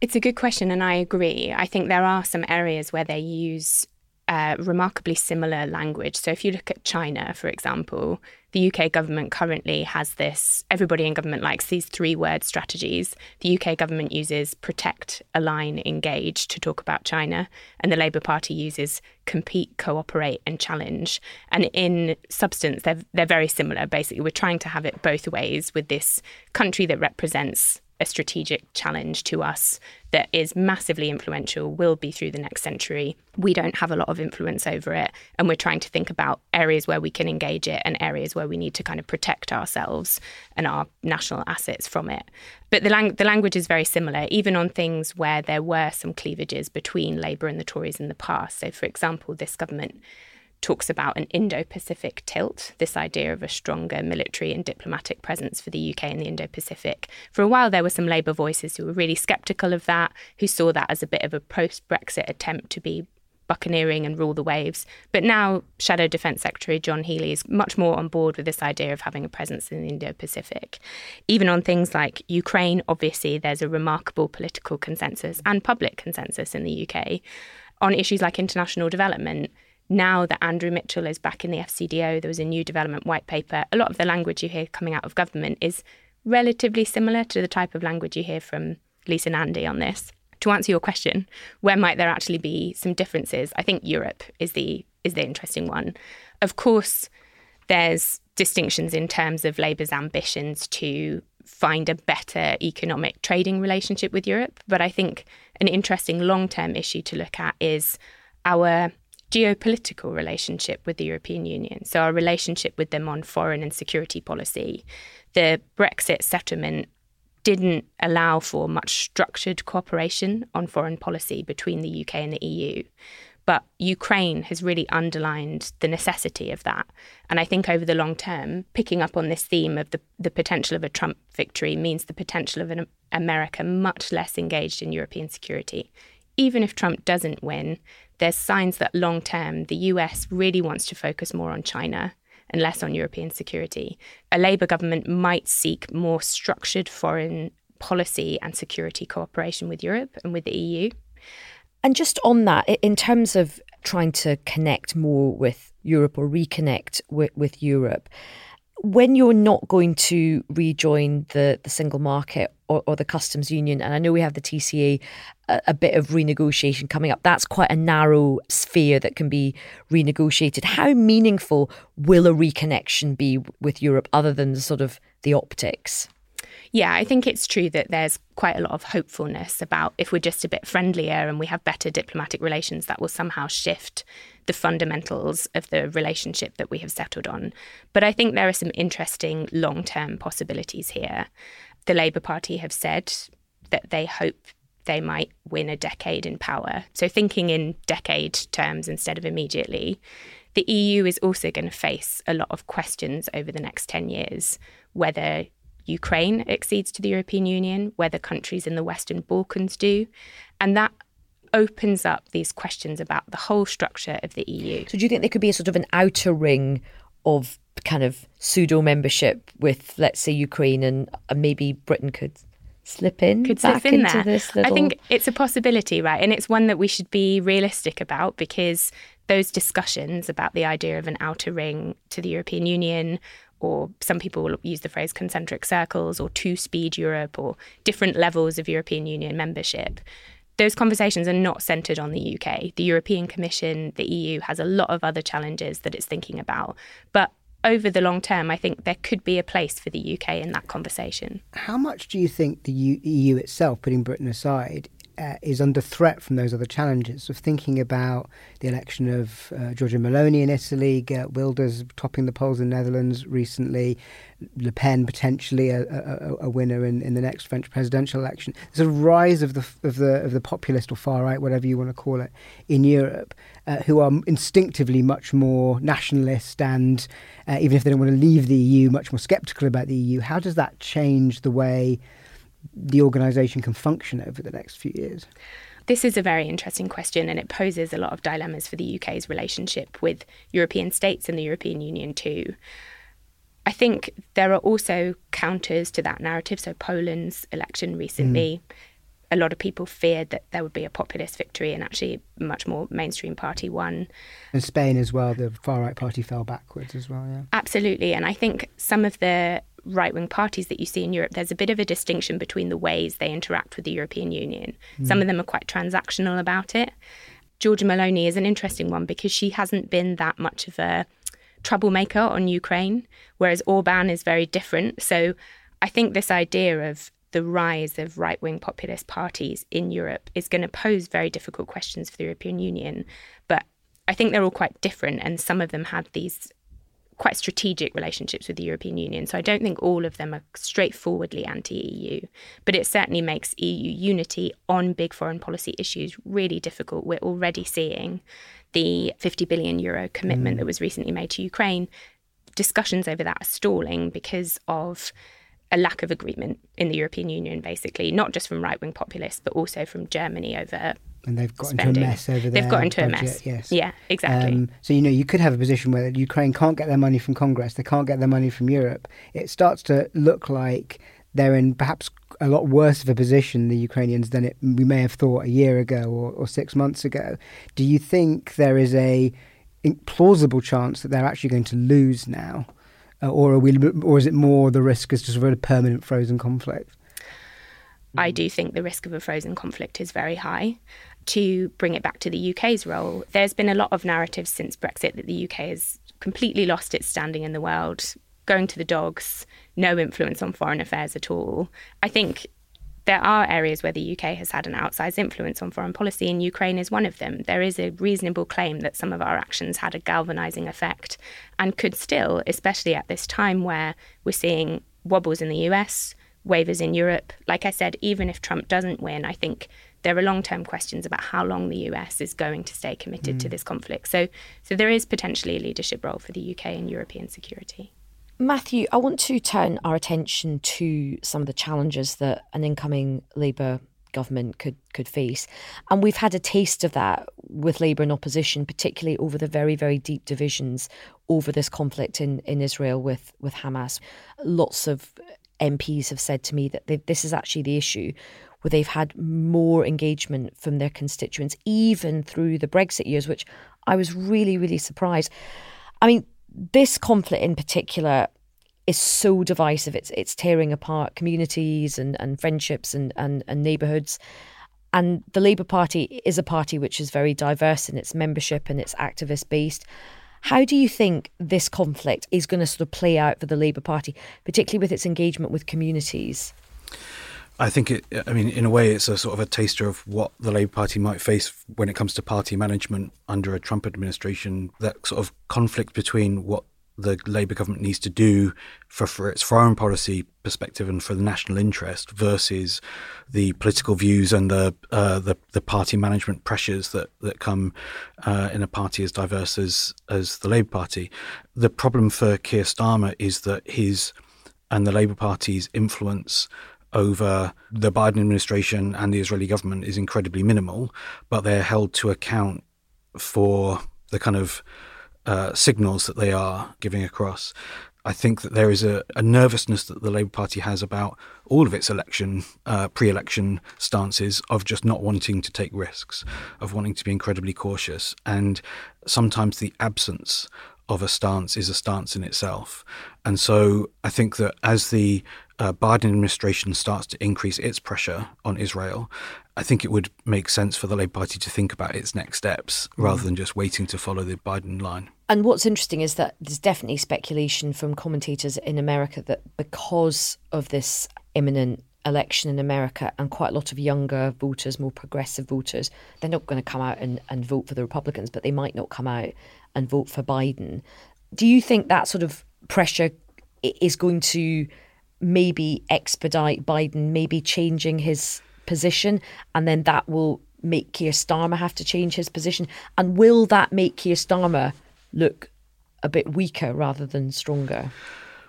S5: It's a good question, and I agree. I think there are some areas where they use uh, remarkably similar language. So, if you look at China, for example, the UK government currently has this, everybody in government likes these three word strategies. The UK government uses protect, align, engage to talk about China, and the Labour Party uses compete, cooperate, and challenge. And in substance, they're, they're very similar. Basically, we're trying to have it both ways with this country that represents a strategic challenge to us that is massively influential, will be through the next century. We don't have a lot of influence over it. And we're trying to think about areas where we can engage it and areas where we need to kind of protect ourselves and our national assets from it. But the, lang- the language is very similar, even on things where there were some cleavages between Labour and the Tories in the past. So, for example, this government talks about an Indo Pacific tilt, this idea of a stronger military and diplomatic presence for the UK in the Indo Pacific. For a while, there were some Labour voices who were really sceptical of that, who saw that as a bit of a post Brexit attempt to be buccaneering and rule the waves. But now, Shadow Defence Secretary John Healey is much more on board with this idea of having a presence in the Indo Pacific. Even on things like Ukraine, obviously, there's a remarkable political consensus and public consensus in the UK. On issues like international development, now that Andrew Mitchell is back in the FCDO, there was a new development white paper. A lot of the language you hear coming out of government is relatively similar to the type of language you hear from Lisa Nandy on this. To answer your question, where might there actually be some differences? I think Europe is the is the interesting one. Of course, there's distinctions in terms of Labour's ambitions to find a better economic trading relationship with Europe, but I think an interesting long-term issue to look at is our geopolitical relationship with the European Union, so our relationship with them on foreign and security policy. The Brexit settlement didn't allow for much structured cooperation on foreign policy between the UK and the EU. But Ukraine has really underlined the necessity of that. And I think over the long term, picking up on this theme of the, the potential of a Trump victory means the potential of an America much less engaged in European security. Even if Trump doesn't win, there's signs that long term, the US really wants to focus more on China and less on European security. A Labour government might seek more structured foreign policy and security cooperation with Europe and with the EU.
S1: And just on that, in terms of trying to connect more with Europe or reconnect with, with Europe, when you're not going to rejoin the, the single market or, or the customs union, and I know we have the TCA, a, bit of renegotiation coming up, that's quite a narrow sphere that can be renegotiated. How meaningful will a reconnection be with Europe other than the sort of the optics?
S5: Yeah, I think it's true that there's quite a lot of hopefulness about if we're just a bit friendlier and we have better diplomatic relations, that will somehow shift the fundamentals of the relationship that we have settled on. But I think there are some interesting long term possibilities here. The Labour Party have said that they hope they might win a decade in power. So, thinking in decade terms instead of immediately, the EU is also going to face a lot of questions over the next 10 years whether Ukraine accedes to the European Union, whether countries in the Western Balkans do. And that opens up these questions about the whole structure of the EU.
S1: So, do you think there could be a sort of an outer ring of kind of pseudo membership with, let's say, Ukraine, and, and maybe Britain could slip in
S5: could slip in there. Little... I think it's a possibility, right? And it's one that we should be realistic about because those discussions about the idea of an outer ring to the European Union or some people will use the phrase concentric circles or two speed Europe or different levels of European Union membership those conversations are not centred on the UK. The European Commission, the EU has a lot of other challenges that it's thinking about. But over the long term, I think there could be a place for the UK in that conversation.
S2: How much do you think the EU itself, putting Britain aside, uh, is under threat from those other challenges of thinking about the election of uh, Giorgia Meloni in Italy, Geert Wilders topping the polls in the Netherlands recently, Le Pen potentially a, a, a, winner in, in the next French presidential election. There's a rise of the of the of the populist or far right, whatever you want to call it, in Europe, uh, who are instinctively much more nationalist and uh, even if they don't want to leave the EU, much more sceptical about the EU. How does that change the way? The organisation can function over the next few years?
S5: This is a very interesting question, and it poses a lot of dilemmas for the UK's relationship with European states and the European Union, too. I think there are also counters to that narrative. So, Poland's election recently, mm. a lot of people feared that there would be a populist victory, and actually, a much more mainstream party won.
S2: And Spain as well, the far right party fell backwards as well, yeah.
S5: Absolutely. And I think some of the right wing parties that you see in Europe, there's a bit of a distinction between the ways they interact with the European Union. Mm. Some of them are quite transactional about it. Giorgia Meloni is an interesting one because she hasn't been that much of a troublemaker on Ukraine, whereas Orban is very different. So I think this idea of the rise of right wing populist parties in Europe is going to pose very difficult questions for the European Union. But I think they're all quite different, and some of them have these quite strategic relationships with the European Union. So I don't think all of them are straightforwardly anti EU, but it certainly makes EU unity on big foreign policy issues really difficult. We're already seeing the 50 billion euro commitment mm. that was recently made to Ukraine. Discussions over that are stalling because of a lack of agreement in the European Union, basically, not just from right wing populists, but also from Germany over
S2: and they've got
S5: spending.
S2: into a mess over there.
S5: They've got into
S2: budget,
S5: a mess.
S2: Yes.
S5: Yeah, exactly. Um,
S2: so you know, you could have a position where Ukraine can't get their money from Congress, they can't get their money from Europe. It starts to look like they're in perhaps a lot worse of a position, the Ukrainians, than it, we may have thought a year ago or, or six months ago. Do you think there is a plausible chance that they're actually going to lose now, uh, or we, or is it more the risk is just a permanent frozen conflict?
S5: I do think the risk of a frozen conflict is very high to bring it back to the UK's role, there's been a lot of narratives since Brexit that the UK has completely lost its standing in the world, going to the dogs, no influence on foreign affairs at all. I think there are areas where the UK has had an outsized influence on foreign policy, and Ukraine is one of them. There is a reasonable claim that some of our actions had a galvanizing effect and could still, especially at this time where we're seeing wobbles in the US, wavers in Europe. Like I said, even if Trump doesn't win, I think there are long-term questions about how long the US is going to stay committed mm. to this conflict. So, so there is potentially a leadership role for the UK in European security.
S1: Matthew, I want to turn our attention to some of the challenges that an incoming Labour government could could face. And we've had a taste of that with Labour in opposition, particularly over the very, very deep divisions over this conflict in, in Israel with, with Hamas. Lots of MPs have said to me that they, this is actually the issue where they've had more engagement from their constituents, even through the Brexit years, which I was really, really surprised. I mean, this conflict in particular is so divisive. It's it's tearing apart communities and, and friendships and, and, and neighbourhoods. And the Labour Party is a party which is very diverse in its membership and its activist based. How do you think this conflict is going to sort of play out for the Labour Party, particularly with its engagement with communities?
S4: I think it. I mean, in a way, it's a sort of a taster of what the Labour Party might face when it comes to party management under a Trump administration. That sort of conflict between what the Labour government needs to do for, for its foreign policy perspective and for the national interest versus the political views and the uh, the, the, party management pressures that that come uh, in a party as diverse as as the Labour Party. The problem for Keir Starmer is that his and the Labour Party's influence over the Biden administration and the Israeli government is incredibly minimal, but they're held to account for the kind of uh, signals that they are giving across. I think that there is a, a, nervousness that the Labour Party has about all of its election, uh, pre-election stances of just not wanting to take risks, of wanting to be incredibly cautious, and sometimes the absence of a stance is a stance in itself. And so I think that as the uh, Biden administration starts to increase its pressure on Israel, I think it would make sense for the Labour Party to think about its next steps rather than just waiting to follow the Biden line.
S1: And what's interesting is that there's definitely speculation from commentators in America that because of this imminent election in America and quite a lot of younger voters, more progressive voters, they're not going to come out and, and vote for the Republicans, but they might not come out and vote for Biden. Do you think that sort of pressure is going to maybe expedite Biden, maybe changing his position, and then that will make Keir Starmer have to change his position? And will that make Keir Starmer look a bit weaker rather than stronger?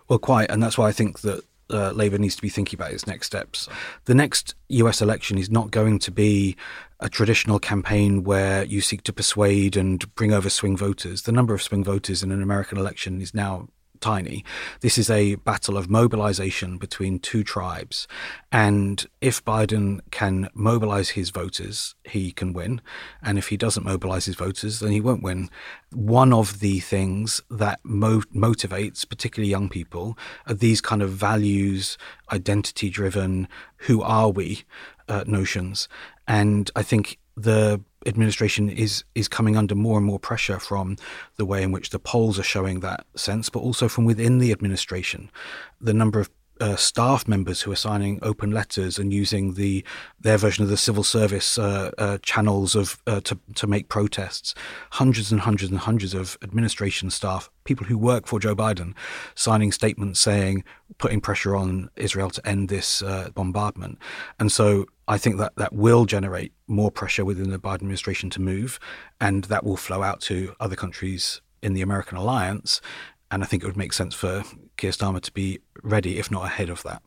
S4: Well, quite, and that's why I think that uh, Labour needs to be thinking about its next steps. The next US election is not going to be a traditional campaign where you seek to persuade and bring over swing voters. The number of swing voters in an American election is now tiny. This is a battle of mobilization between two tribes. And if Biden can mobilize his voters, he can win. And if he doesn't mobilize his voters, then he won't win. One of the things that mo- motivates, particularly young people, are these kind of values, identity driven, who are we uh, notions. And I think the administration is is coming under more and more pressure from the way in which the polls are showing that sense, but also from within the administration. The number of uh, staff members who are signing open letters and using the their version of the civil service uh, uh, channels of uh, to to make protests. Hundreds and hundreds and hundreds of administration staff, people who work for Joe Biden, signing statements saying, putting pressure on Israel to end this uh, bombardment. And so I think that that will generate more pressure within the Biden administration to move, and that will flow out to other countries in the American alliance. And I think it would make sense for Keir Starmer to be ready, if not ahead of that.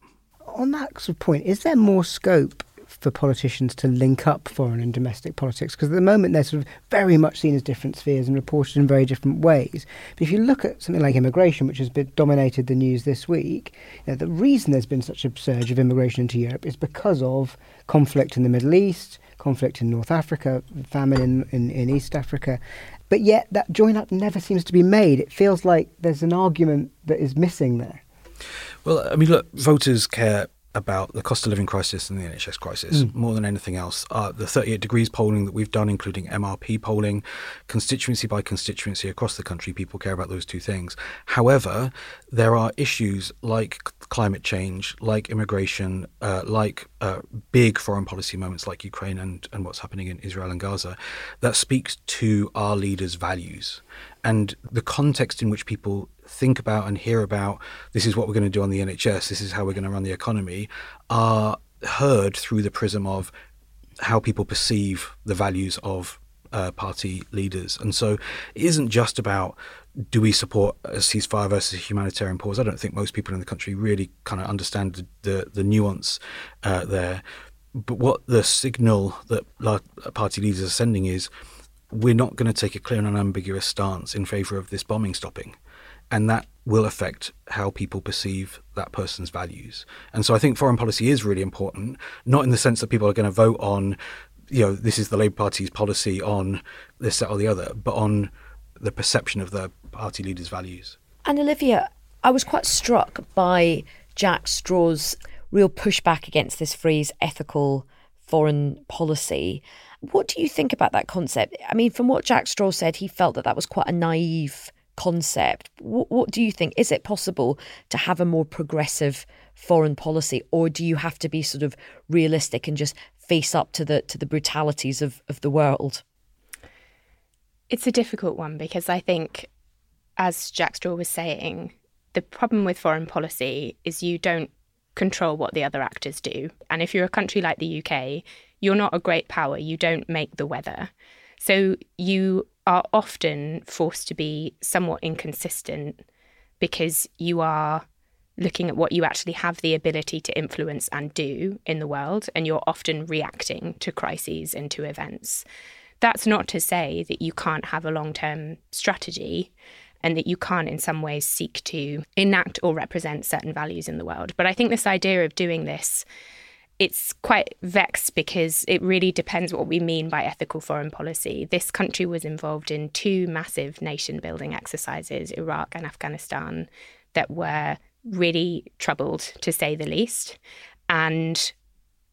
S2: On that sort of point, is there more scope for politicians to link up foreign and domestic politics because at the moment they're sort of very much seen as different spheres and reported in very different ways. But if you look at something like immigration, which has been dominated the news this week, you know, the reason there's been such a surge of immigration into Europe is because of conflict in the Middle East, conflict in North Africa, famine in, in, in East Africa, but yet that join up never seems to be made. It feels like there's an argument that is missing there.
S4: Well, I mean, look, voters care about the cost of living crisis and the NHS crisis
S2: Mm.
S4: more than anything else. Uh, the 38 degrees polling that we've done, including MRP polling, constituency by constituency across the country, people care about those two things. However, there are issues like climate change, like immigration, uh, like uh, big foreign policy moments like Ukraine and, and what's happening in Israel and Gaza that speaks to our leaders' values. And the context in which people think about and hear about this is what we're going to do on the NHS, this is how we're going to run the economy, are heard through the prism of how people perceive the values of uh, party leaders. And so it isn't just about do we support a ceasefire versus a humanitarian pause. I don't think most people in the country really kind of understand the, the, the nuance uh, there. But what the signal that party leaders are sending is we're not going to take a clear and unambiguous stance in favour of this bombing stopping. And that will affect how people perceive that person's values. And so I think foreign policy is really important, not in the sense that people are going to vote on, you know, this is the Labour Party's policy on this, that, or the other, but on the perception of the party leaders' values.
S1: And Olivia, I was quite struck by Jack Straw's real pushback against this phrase ethical foreign policy. What do you think about that concept? I mean, from what Jack Straw said, he felt that that was quite a naive concept. What, what do you think? Is it possible to have a more progressive foreign policy, or do you have to be sort of realistic and just face up to the to the brutalities of, of the world?
S5: It's a difficult one because I think, as Jack Straw was saying, the problem with foreign policy is you don't control what the other actors do. And if you're a country like the UK, you're not a great power, you don't make the weather. So you are often forced to be somewhat inconsistent because you are looking at what you actually have the ability to influence and do in the world, and you're often reacting to crises and to events. That's not to say that you can't have a long term strategy and that you can't, in some ways, seek to enact or represent certain values in the world. But I think this idea of doing this, it's quite vexed because it really depends what we mean by ethical foreign policy. This country was involved in two massive nation building exercises, Iraq and Afghanistan, that were really troubled, to say the least. And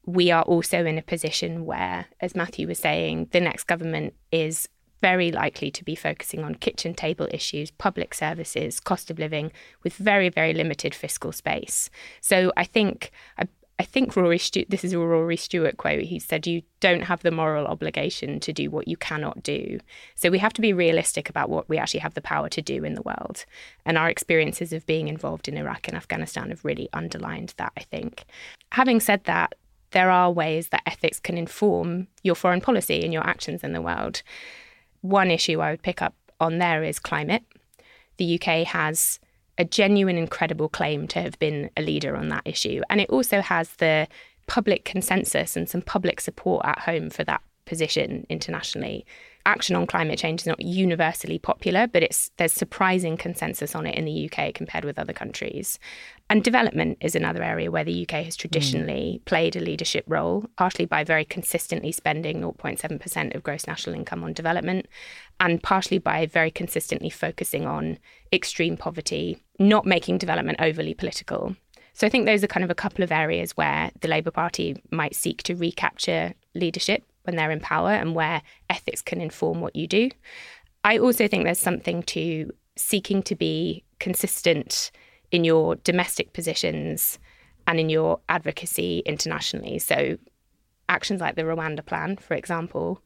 S5: we are also in a position where, as Matthew was saying, the next government is very likely to be focusing on kitchen table issues, public services, cost of living, with very, very limited fiscal space. So I think I, I think Rory Stu- this is a Rory Stewart quote. He said, "You don't have the moral obligation to do what you cannot do." So we have to be realistic about what we actually have the power to do in the world. And our experiences of being involved in Iraq and Afghanistan have really underlined that. I think. Having said that, there are ways that ethics can inform your foreign policy and your actions in the world. One issue I would pick up on there is climate. The UK has a genuine, incredible claim to have been a leader on that issue. And it also has the public consensus and some public support at home for that position internationally. Action on climate change is not universally popular, but it's there's surprising consensus on it in the UK compared with other countries. And development is another area where the UK has traditionally mm. played a leadership role, partially by very consistently spending 0.7% of gross national income on development, and partially by very consistently focusing on extreme poverty, not making development overly political. So I think those are kind of a couple of areas where the Labour Party might seek to recapture leadership when they're in power and where ethics can inform what you do. I also think there's something to seeking to be consistent in your domestic positions and in your advocacy internationally. So, actions like the Rwanda plan, for example,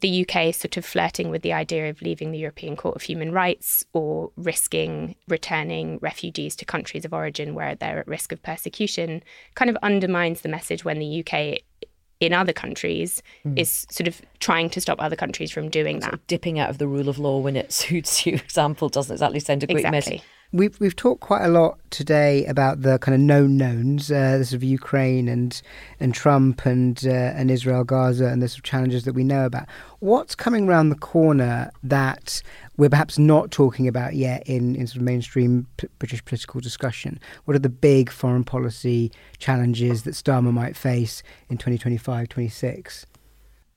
S5: the UK is sort of flirting with the idea of leaving the European Court of Human Rights or risking returning refugees to countries of origin where they're at risk of persecution, kind of undermines the message when the UK in other countries mm. is sort of trying to stop other countries from doing that.
S1: dipping out of the rule of law when it suits you example doesn't exactly send a quick
S5: exactly.
S1: message.
S2: We've we've talked quite a lot today about the kind of known knowns, uh, this of Ukraine and and Trump and uh, and Israel, Gaza, and the sort of challenges that we know about. What's coming around the corner that we're perhaps not talking about yet in, in sort of mainstream p- British political discussion? What are the big foreign policy challenges that Starmer might face in 2025, 26?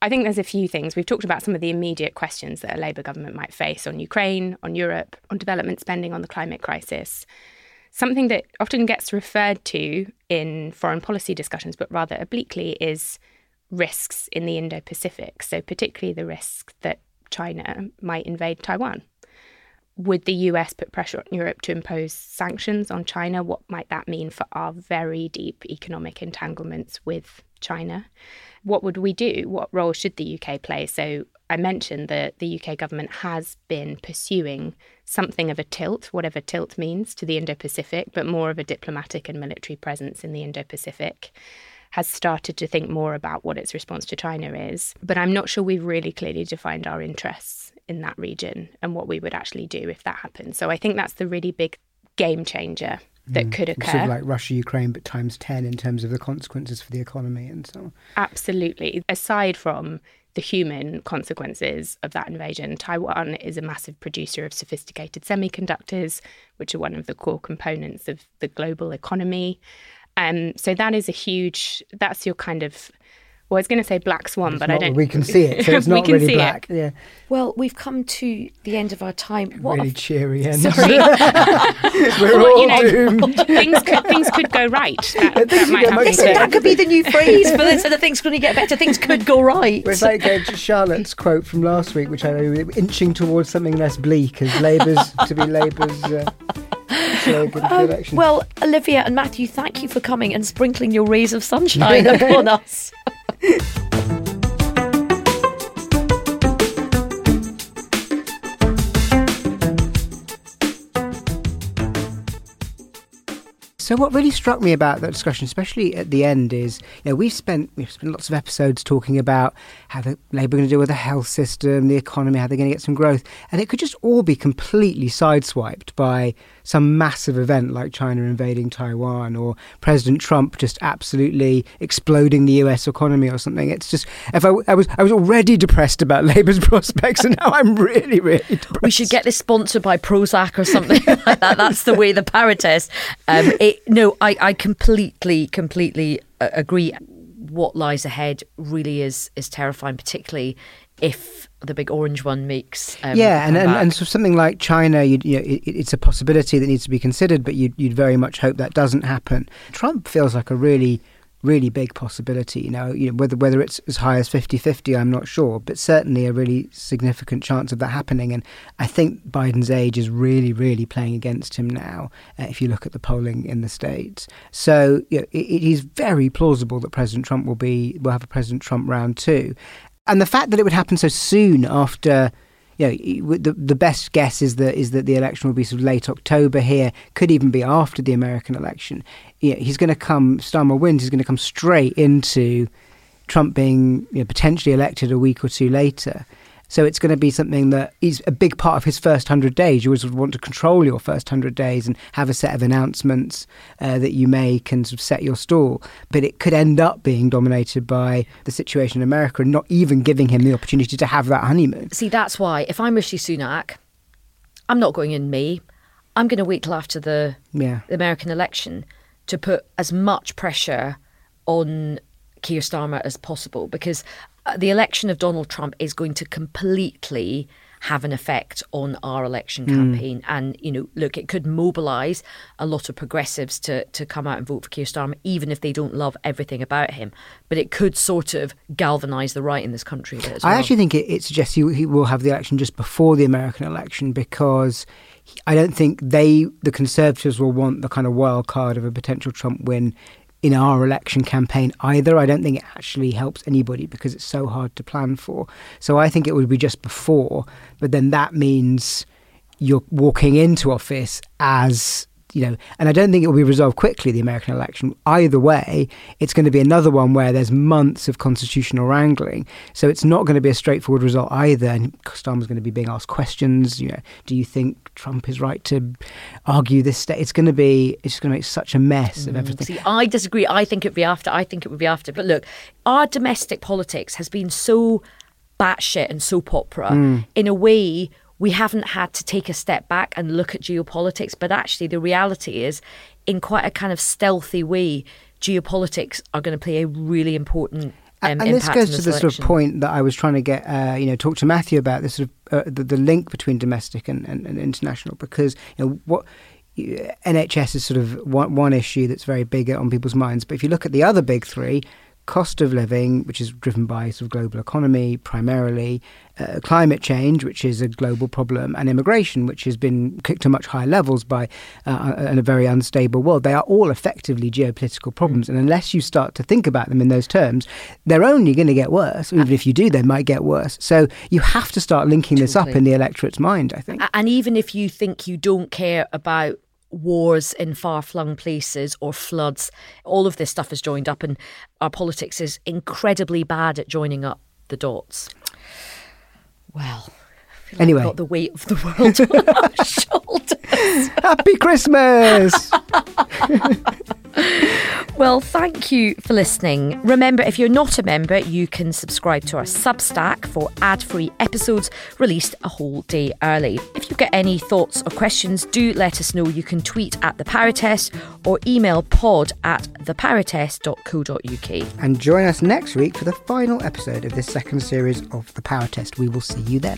S5: I think there's a few things. We've talked about some of the immediate questions that a Labour government might face on Ukraine, on Europe, on development spending, on the climate crisis. Something that often gets referred to in foreign policy discussions, but rather obliquely, is risks in the Indo Pacific. So, particularly the risk that China might invade Taiwan. Would the US put pressure on Europe to impose sanctions on China? What might that mean for our very deep economic entanglements with China? what would we do? What role should the UK play? So I mentioned that the UK government has been pursuing something of a tilt, whatever tilt means, to the Indo Pacific, but more of a diplomatic and military presence in the Indo Pacific. Has started to think more about what its response to China is. But I'm not sure we've really clearly defined our interests in that region and what we would actually do if that happened. So I think that's the really big game changer that mm. could occur.
S2: Sort of like Russia, Ukraine, but times 10 in terms of the consequences for the economy and so on.
S5: Absolutely. Aside from the human consequences of that invasion, Taiwan is a massive producer of sophisticated semiconductors, which are one of the core components of the global economy. Um, so that is a huge, that's your kind of well, I was going to say black swan,
S2: it's
S5: but
S2: not,
S5: I don't.
S2: We can see it, so it's not really black. It. Yeah.
S1: Well, we've come to the end of our time.
S2: What really a... cheery end.
S5: Sorry,
S2: we're well, all you know, doomed.
S5: Things could things could go right. That, that might happen.
S1: Listen, that could be the new phrase for this. So the things going to get better. Things could go right.
S2: It's like uh, Charlotte's quote from last week, which I know inching towards something less bleak as Labour's to be Labour's. Uh, um,
S1: well, Olivia and Matthew, thank you for coming and sprinkling your rays of sunshine upon us.
S2: So what really struck me about that discussion, especially at the end, is you know we've spent we've spent lots of episodes talking about how the Labour are going to deal with the health system, the economy, how they're going to get some growth, and it could just all be completely sideswiped by some massive event like China invading Taiwan or President Trump just absolutely exploding the U.S. economy or something. It's just if I, I was I was already depressed about Labour's prospects, and now I'm really really depressed.
S1: We should get this sponsored by Prozac or something like that. That's the way the parrot Um, it, no, I, I completely completely uh, agree. What lies ahead really is is terrifying, particularly if the big orange one makes um,
S2: yeah and, and, and so something like China you know, it, it's a possibility that needs to be considered but you'd, you'd very much hope that doesn't happen Trump feels like a really really big possibility you know, you know whether whether it's as high as 50-50 I'm not sure but certainly a really significant chance of that happening. And I think Biden's age is really really playing against him now uh, if you look at the polling in the states. So you know, it, it is very plausible that President Trump will be will have a President Trump round two and the fact that it would happen so soon after you know, the the best guess is that is that the election will be sort of late October here, could even be after the American election. Know, he's going to come, Starmer wins, he's going to come straight into Trump being you know, potentially elected a week or two later. So it's going to be something that is a big part of his first 100 days. You always want to control your first 100 days and have a set of announcements uh, that you make and sort of set your stall. But it could end up being dominated by the situation in America and not even giving him the opportunity to have that honeymoon.
S1: See, that's why if I'm Rishi Sunak, I'm not going in May. I'm going to wait till after the
S2: Yeah.
S1: American election to put as much pressure on Keir Starmer as possible because Uh, the election of Donald Trump is going to completely have an effect on our election hmm. campaign. And, you know, look, it could mobilise a lot of progressives to, to come out and vote for Keir Starmer, even if they don't love everything about him. But it could sort of galvanise the right in this country a bit as
S2: I
S1: well.
S2: actually think it, it suggests he, he will have the election just before the American election because I don't think they, the Conservatives, will want the kind of wild card of a potential Trump win in our election campaign either. I don't think it actually helps anybody because it's so hard to plan for. So I think it would be just before, but then that means you're walking into office as you know, and I don't think it will be resolved quickly, the American election. Either way, it's going to be another one where there's months of constitutional wrangling. So it's not going to be a straightforward result either. And Starmer's going to be being asked questions. You know, do you think Trump is right to argue this state? It's going to be, it's just going to make such a mess of everything.
S1: See, I disagree. I think it'd be after. I think it would be after. But look, our domestic politics has been so batshit and soap opera
S2: Hmm.
S1: in a way we haven't had to take a step back and look at geopolitics. But actually, the reality is, in quite a kind of stealthy way, geopolitics are going to play a really important. Um,
S2: and this goes to the sort of point that I was trying to get, uh, you know, talk to Matthew about this sort of uh, the, the link between domestic and, and, and international, because you know what NHS is sort of one, one issue that's very big on people's minds. But if you look at the other big three, cost of living, which is driven by sort of global economy primarily, uh, climate change, which is a global problem, and immigration, which has been kicked to much higher levels by uh, in a very unstable world. They are all effectively geopolitical problems, and unless you start to think about them in those terms, they're only going to get worse. Even if you do, they might get worse. So you have to start linking this up in the electorate's mind. I think.
S1: And even if you think you don't care about wars in far flung places or floods, all of this stuff is joined up, and our politics is incredibly bad at joining up the dots. Well, like
S2: Anyway.
S1: got the weight of the world on our shoulders.
S2: Happy Christmas!
S1: Well, thank you for listening. Remember, if you're not a member, you can subscribe to our Substack for ad free episodes released a whole day early. If you've got any thoughts or questions, do let us know. You can tweet at the PowerTest or email pod at thepowertest.co.uk.
S2: and join us next week for the final episode of this second series of the Power Test. We will see you then.